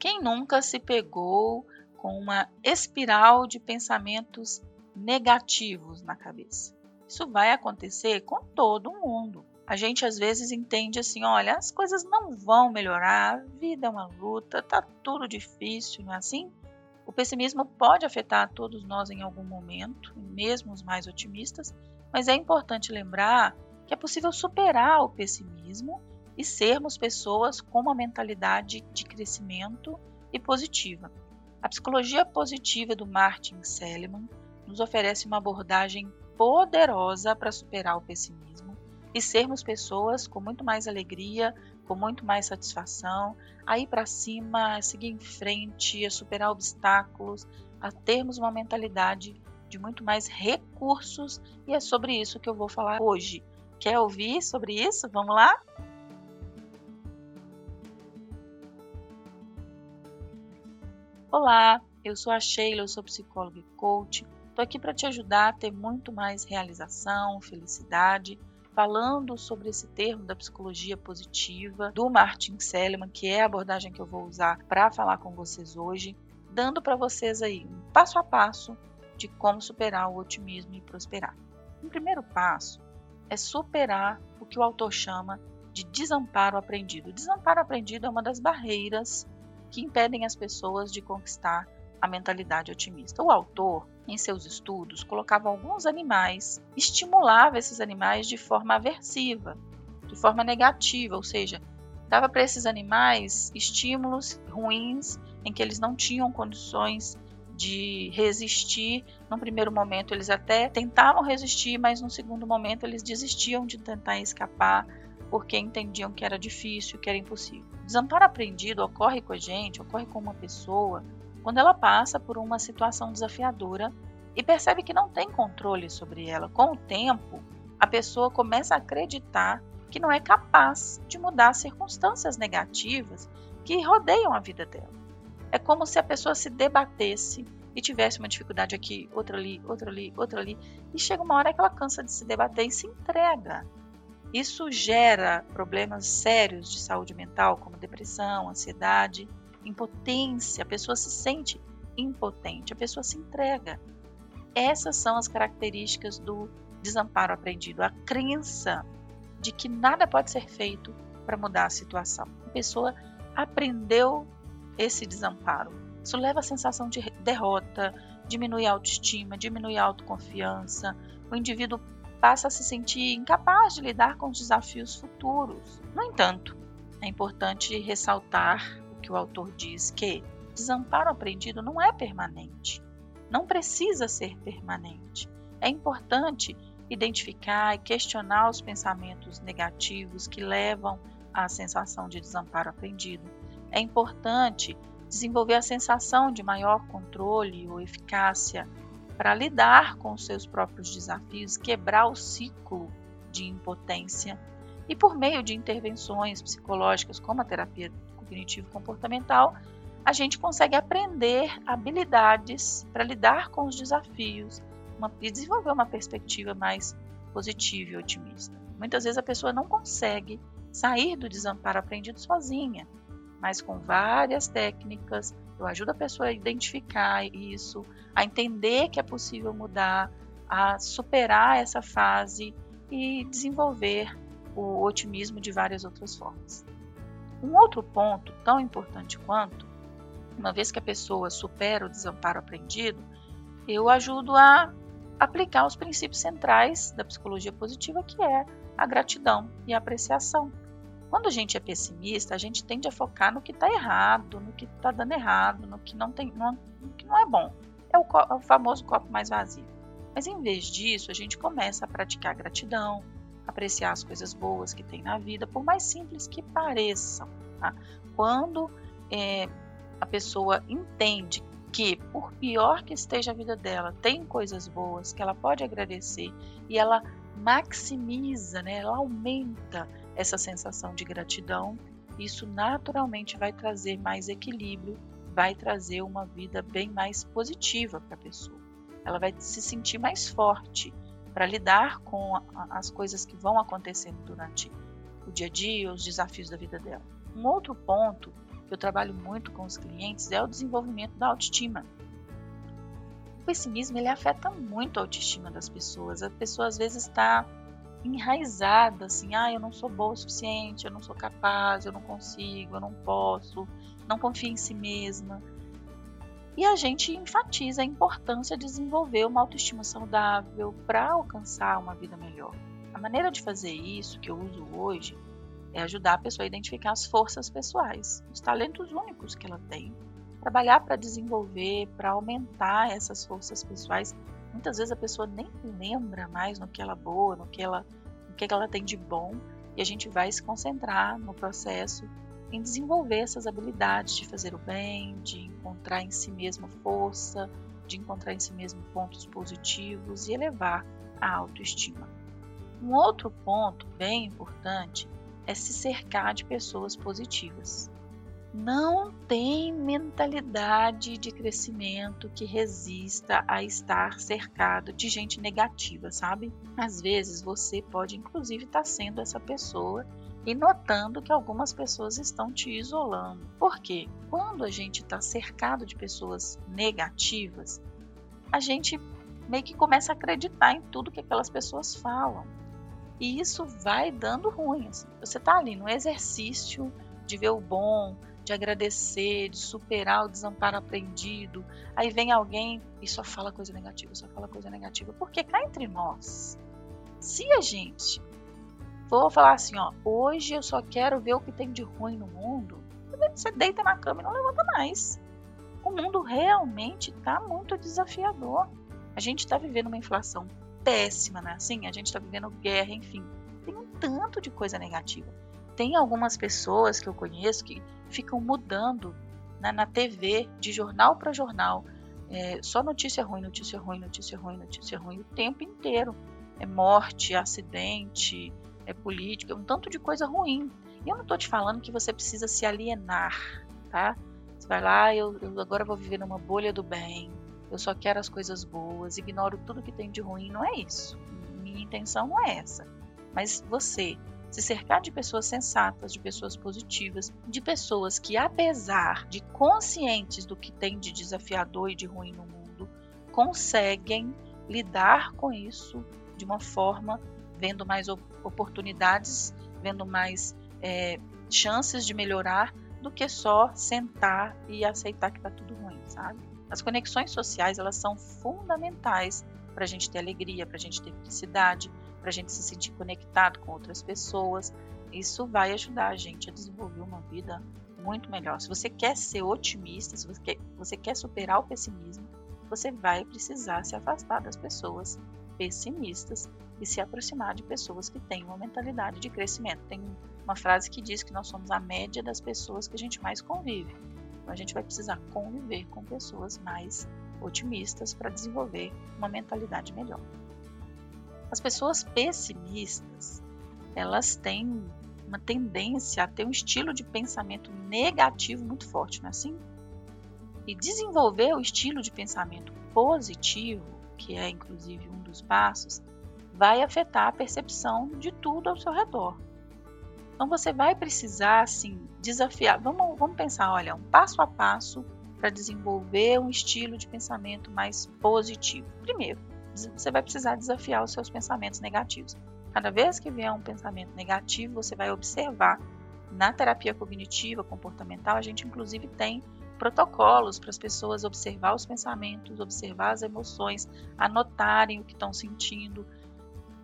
Quem nunca se pegou com uma espiral de pensamentos negativos na cabeça? Isso vai acontecer com todo mundo. A gente às vezes entende assim, olha, as coisas não vão melhorar, a vida é uma luta, tá tudo difícil, não é assim? O pessimismo pode afetar todos nós em algum momento, mesmo os mais otimistas, mas é importante lembrar que é possível superar o pessimismo e sermos pessoas com uma mentalidade de crescimento e positiva. A psicologia positiva do Martin Seligman nos oferece uma abordagem poderosa para superar o pessimismo e sermos pessoas com muito mais alegria, com muito mais satisfação, a ir para cima, a seguir em frente, a superar obstáculos, a termos uma mentalidade de muito mais recursos e é sobre isso que eu vou falar hoje. Quer ouvir sobre isso? Vamos lá? Olá, eu sou a Sheila, eu sou psicóloga e coach. Estou aqui para te ajudar a ter muito mais realização, felicidade, falando sobre esse termo da psicologia positiva do Martin Seligman, que é a abordagem que eu vou usar para falar com vocês hoje, dando para vocês aí um passo a passo de como superar o otimismo e prosperar. O primeiro passo é superar o que o autor chama de desamparo aprendido. O desamparo aprendido é uma das barreiras que impedem as pessoas de conquistar a mentalidade otimista. O autor, em seus estudos, colocava alguns animais, estimulava esses animais de forma aversiva, de forma negativa, ou seja, dava para esses animais estímulos ruins em que eles não tinham condições de resistir. Num primeiro momento, eles até tentavam resistir, mas no segundo momento, eles desistiam de tentar escapar porque entendiam que era difícil, que era impossível. Desamparo aprendido ocorre com a gente, ocorre com uma pessoa, quando ela passa por uma situação desafiadora e percebe que não tem controle sobre ela. Com o tempo, a pessoa começa a acreditar que não é capaz de mudar as circunstâncias negativas que rodeiam a vida dela. É como se a pessoa se debatesse e tivesse uma dificuldade aqui, outra ali, outra ali, outra ali, e chega uma hora que ela cansa de se debater e se entrega. Isso gera problemas sérios de saúde mental, como depressão, ansiedade, impotência. A pessoa se sente impotente, a pessoa se entrega. Essas são as características do desamparo aprendido, a crença de que nada pode ser feito para mudar a situação. A pessoa aprendeu esse desamparo. Isso leva à sensação de derrota, diminui a autoestima, diminui a autoconfiança. O indivíduo passa a se sentir incapaz de lidar com os desafios futuros. No entanto, é importante ressaltar o que o autor diz que desamparo aprendido não é permanente. Não precisa ser permanente. É importante identificar e questionar os pensamentos negativos que levam à sensação de desamparo aprendido é importante desenvolver a sensação de maior controle ou eficácia para lidar com seus próprios desafios, quebrar o ciclo de impotência e por meio de intervenções psicológicas como a terapia cognitivo-comportamental, a gente consegue aprender habilidades para lidar com os desafios uma, e desenvolver uma perspectiva mais positiva e otimista. Muitas vezes a pessoa não consegue sair do desamparo aprendido sozinha mas com várias técnicas. Eu ajudo a pessoa a identificar isso, a entender que é possível mudar, a superar essa fase e desenvolver o otimismo de várias outras formas. Um outro ponto tão importante quanto, uma vez que a pessoa supera o desamparo aprendido, eu ajudo a aplicar os princípios centrais da psicologia positiva, que é a gratidão e a apreciação. Quando a gente é pessimista, a gente tende a focar no que está errado, no que está dando errado, no que não tem, no, no que não é bom. É o, é o famoso copo mais vazio. Mas em vez disso, a gente começa a praticar gratidão, apreciar as coisas boas que tem na vida, por mais simples que pareçam. Tá? Quando é, a pessoa entende que, por pior que esteja a vida dela, tem coisas boas que ela pode agradecer e ela maximiza, né, ela aumenta essa sensação de gratidão, isso naturalmente vai trazer mais equilíbrio, vai trazer uma vida bem mais positiva para a pessoa. Ela vai se sentir mais forte para lidar com as coisas que vão acontecendo durante o dia a dia, os desafios da vida dela. Um outro ponto que eu trabalho muito com os clientes é o desenvolvimento da autoestima. O pessimismo ele afeta muito a autoestima das pessoas. A pessoa às vezes está enraizada, assim, ah, eu não sou boa o suficiente, eu não sou capaz, eu não consigo, eu não posso, não confia em si mesma. E a gente enfatiza a importância de desenvolver uma autoestima saudável para alcançar uma vida melhor. A maneira de fazer isso que eu uso hoje é ajudar a pessoa a identificar as forças pessoais, os talentos únicos que ela tem, trabalhar para desenvolver, para aumentar essas forças pessoais. Muitas vezes a pessoa nem lembra mais no que ela é boa, no que ela, no que ela tem de bom, e a gente vai se concentrar no processo em desenvolver essas habilidades de fazer o bem, de encontrar em si mesmo força, de encontrar em si mesmo pontos positivos e elevar a autoestima. Um outro ponto bem importante é se cercar de pessoas positivas. Não tem mentalidade de crescimento que resista a estar cercado de gente negativa, sabe? Às vezes você pode, inclusive, estar sendo essa pessoa e notando que algumas pessoas estão te isolando. Por quê? Quando a gente está cercado de pessoas negativas, a gente meio que começa a acreditar em tudo que aquelas pessoas falam. E isso vai dando ruim. Assim. Você está ali no exercício de ver o bom, de agradecer, de superar o desamparo aprendido. Aí vem alguém e só fala coisa negativa, só fala coisa negativa. Porque cá entre nós, se a gente for falar assim, ó, hoje eu só quero ver o que tem de ruim no mundo, você deita na cama e não levanta mais. O mundo realmente está muito desafiador. A gente está vivendo uma inflação péssima, né? Assim, a gente está vivendo guerra, enfim. Tem um tanto de coisa negativa. Tem algumas pessoas que eu conheço que ficam mudando né, na TV, de jornal para jornal. É, só notícia ruim, notícia ruim, notícia ruim, notícia ruim, o tempo inteiro. É morte, acidente, é política, um tanto de coisa ruim. E eu não estou te falando que você precisa se alienar, tá? Você vai lá, eu, eu agora vou viver numa bolha do bem, eu só quero as coisas boas, ignoro tudo que tem de ruim. Não é isso. Minha intenção não é essa. Mas você se cercar de pessoas sensatas, de pessoas positivas, de pessoas que, apesar de conscientes do que tem de desafiador e de ruim no mundo, conseguem lidar com isso de uma forma vendo mais oportunidades, vendo mais é, chances de melhorar do que só sentar e aceitar que está tudo ruim, sabe? As conexões sociais elas são fundamentais para a gente ter alegria, para a gente ter felicidade, para a gente se sentir conectado com outras pessoas. Isso vai ajudar a gente a desenvolver uma vida muito melhor. Se você quer ser otimista, se você quer, você quer superar o pessimismo, você vai precisar se afastar das pessoas pessimistas e se aproximar de pessoas que têm uma mentalidade de crescimento. Tem uma frase que diz que nós somos a média das pessoas que a gente mais convive. Então a gente vai precisar conviver com pessoas mais otimistas para desenvolver uma mentalidade melhor. As pessoas pessimistas, elas têm uma tendência a ter um estilo de pensamento negativo muito forte, não é assim? E desenvolver o estilo de pensamento positivo, que é inclusive um dos passos, vai afetar a percepção de tudo ao seu redor. Então você vai precisar assim desafiar. Vamos, vamos pensar, olha, um passo a passo para desenvolver um estilo de pensamento mais positivo. Primeiro, você vai precisar desafiar os seus pensamentos negativos. Cada vez que vier um pensamento negativo, você vai observar. Na terapia cognitiva comportamental, a gente inclusive tem protocolos para as pessoas observar os pensamentos, observar as emoções, anotarem o que estão sentindo,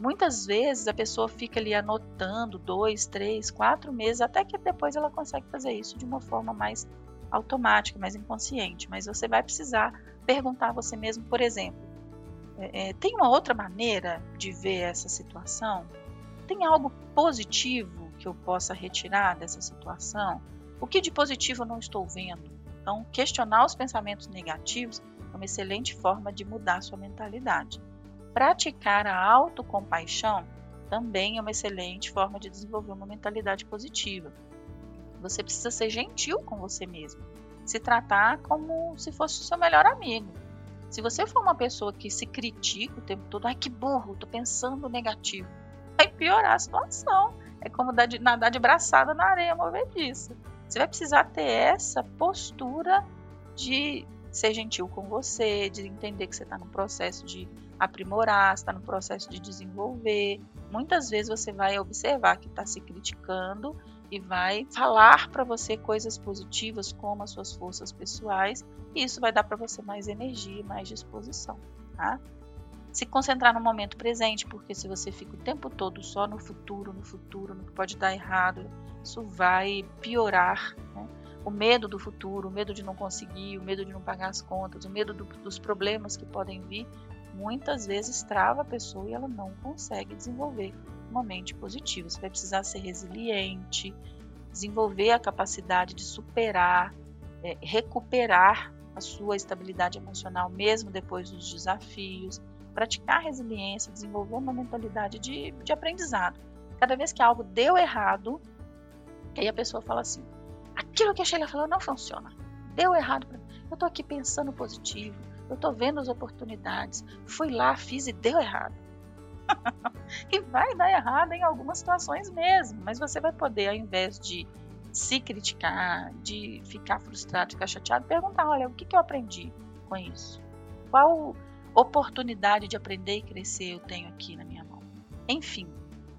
Muitas vezes a pessoa fica ali anotando dois, três, quatro meses, até que depois ela consegue fazer isso de uma forma mais automática, mais inconsciente. Mas você vai precisar perguntar a você mesmo, por exemplo, é, tem uma outra maneira de ver essa situação? Tem algo positivo que eu possa retirar dessa situação? O que de positivo eu não estou vendo? Então, questionar os pensamentos negativos é uma excelente forma de mudar sua mentalidade. Praticar a autocompaixão também é uma excelente forma de desenvolver uma mentalidade positiva. Você precisa ser gentil com você mesmo, se tratar como se fosse o seu melhor amigo. Se você for uma pessoa que se critica o tempo todo, ai que burro, tô pensando negativo, vai piorar a situação. É como nadar de braçada na areia movediça. Você vai precisar ter essa postura de ser gentil com você, de entender que você está no processo de aprimorar, está no processo de desenvolver. Muitas vezes você vai observar que está se criticando e vai falar para você coisas positivas como as suas forças pessoais, e isso vai dar para você mais energia mais disposição, tá? Se concentrar no momento presente, porque se você fica o tempo todo só no futuro, no futuro, no que pode dar errado, isso vai piorar. Né? O medo do futuro, o medo de não conseguir, o medo de não pagar as contas, o medo do, dos problemas que podem vir, muitas vezes trava a pessoa e ela não consegue desenvolver uma mente positiva. Você vai precisar ser resiliente, desenvolver a capacidade de superar, é, recuperar a sua estabilidade emocional mesmo depois dos desafios, praticar resiliência, desenvolver uma mentalidade de, de aprendizado. Cada vez que algo deu errado, aí a pessoa fala assim: aquilo que a Sheila falou não funciona, deu errado. Eu estou aqui pensando positivo, eu estou vendo as oportunidades, fui lá, fiz e deu errado. e vai dar errado em algumas situações mesmo, mas você vai poder, ao invés de se criticar, de ficar frustrado, ficar chateado, perguntar: olha, o que, que eu aprendi com isso? Qual oportunidade de aprender e crescer eu tenho aqui na minha mão? Enfim,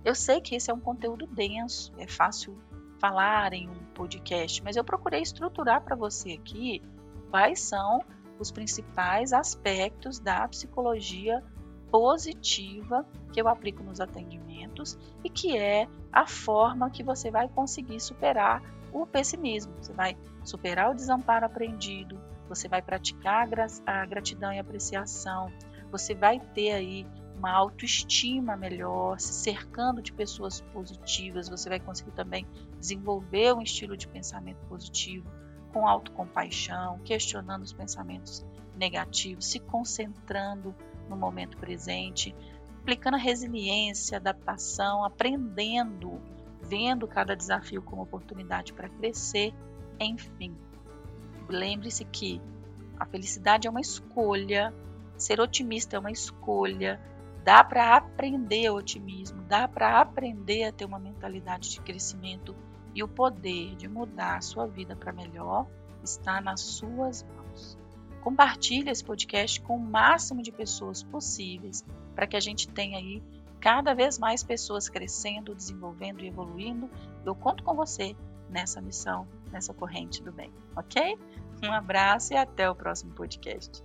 eu sei que esse é um conteúdo denso, é fácil falar em um podcast, mas eu procurei estruturar para você aqui quais são os principais aspectos da psicologia positiva que eu aplico nos atendimentos e que é a forma que você vai conseguir superar o pessimismo. Você vai superar o desamparo aprendido, você vai praticar a gratidão e apreciação, você vai ter aí uma autoestima melhor, se cercando de pessoas positivas, você vai conseguir também desenvolver um estilo de pensamento positivo, com autocompaixão, questionando os pensamentos negativos, se concentrando no momento presente, aplicando a resiliência, adaptação, aprendendo, vendo cada desafio como oportunidade para crescer, enfim. Lembre-se que a felicidade é uma escolha, ser otimista é uma escolha, dá para aprender otimismo, dá para aprender a ter uma mentalidade de crescimento e o poder de mudar a sua vida para melhor está nas suas mãos. Compartilhe esse podcast com o máximo de pessoas possíveis para que a gente tenha aí cada vez mais pessoas crescendo, desenvolvendo e evoluindo. Eu conto com você nessa missão, nessa corrente do bem, ok? Um abraço e até o próximo podcast.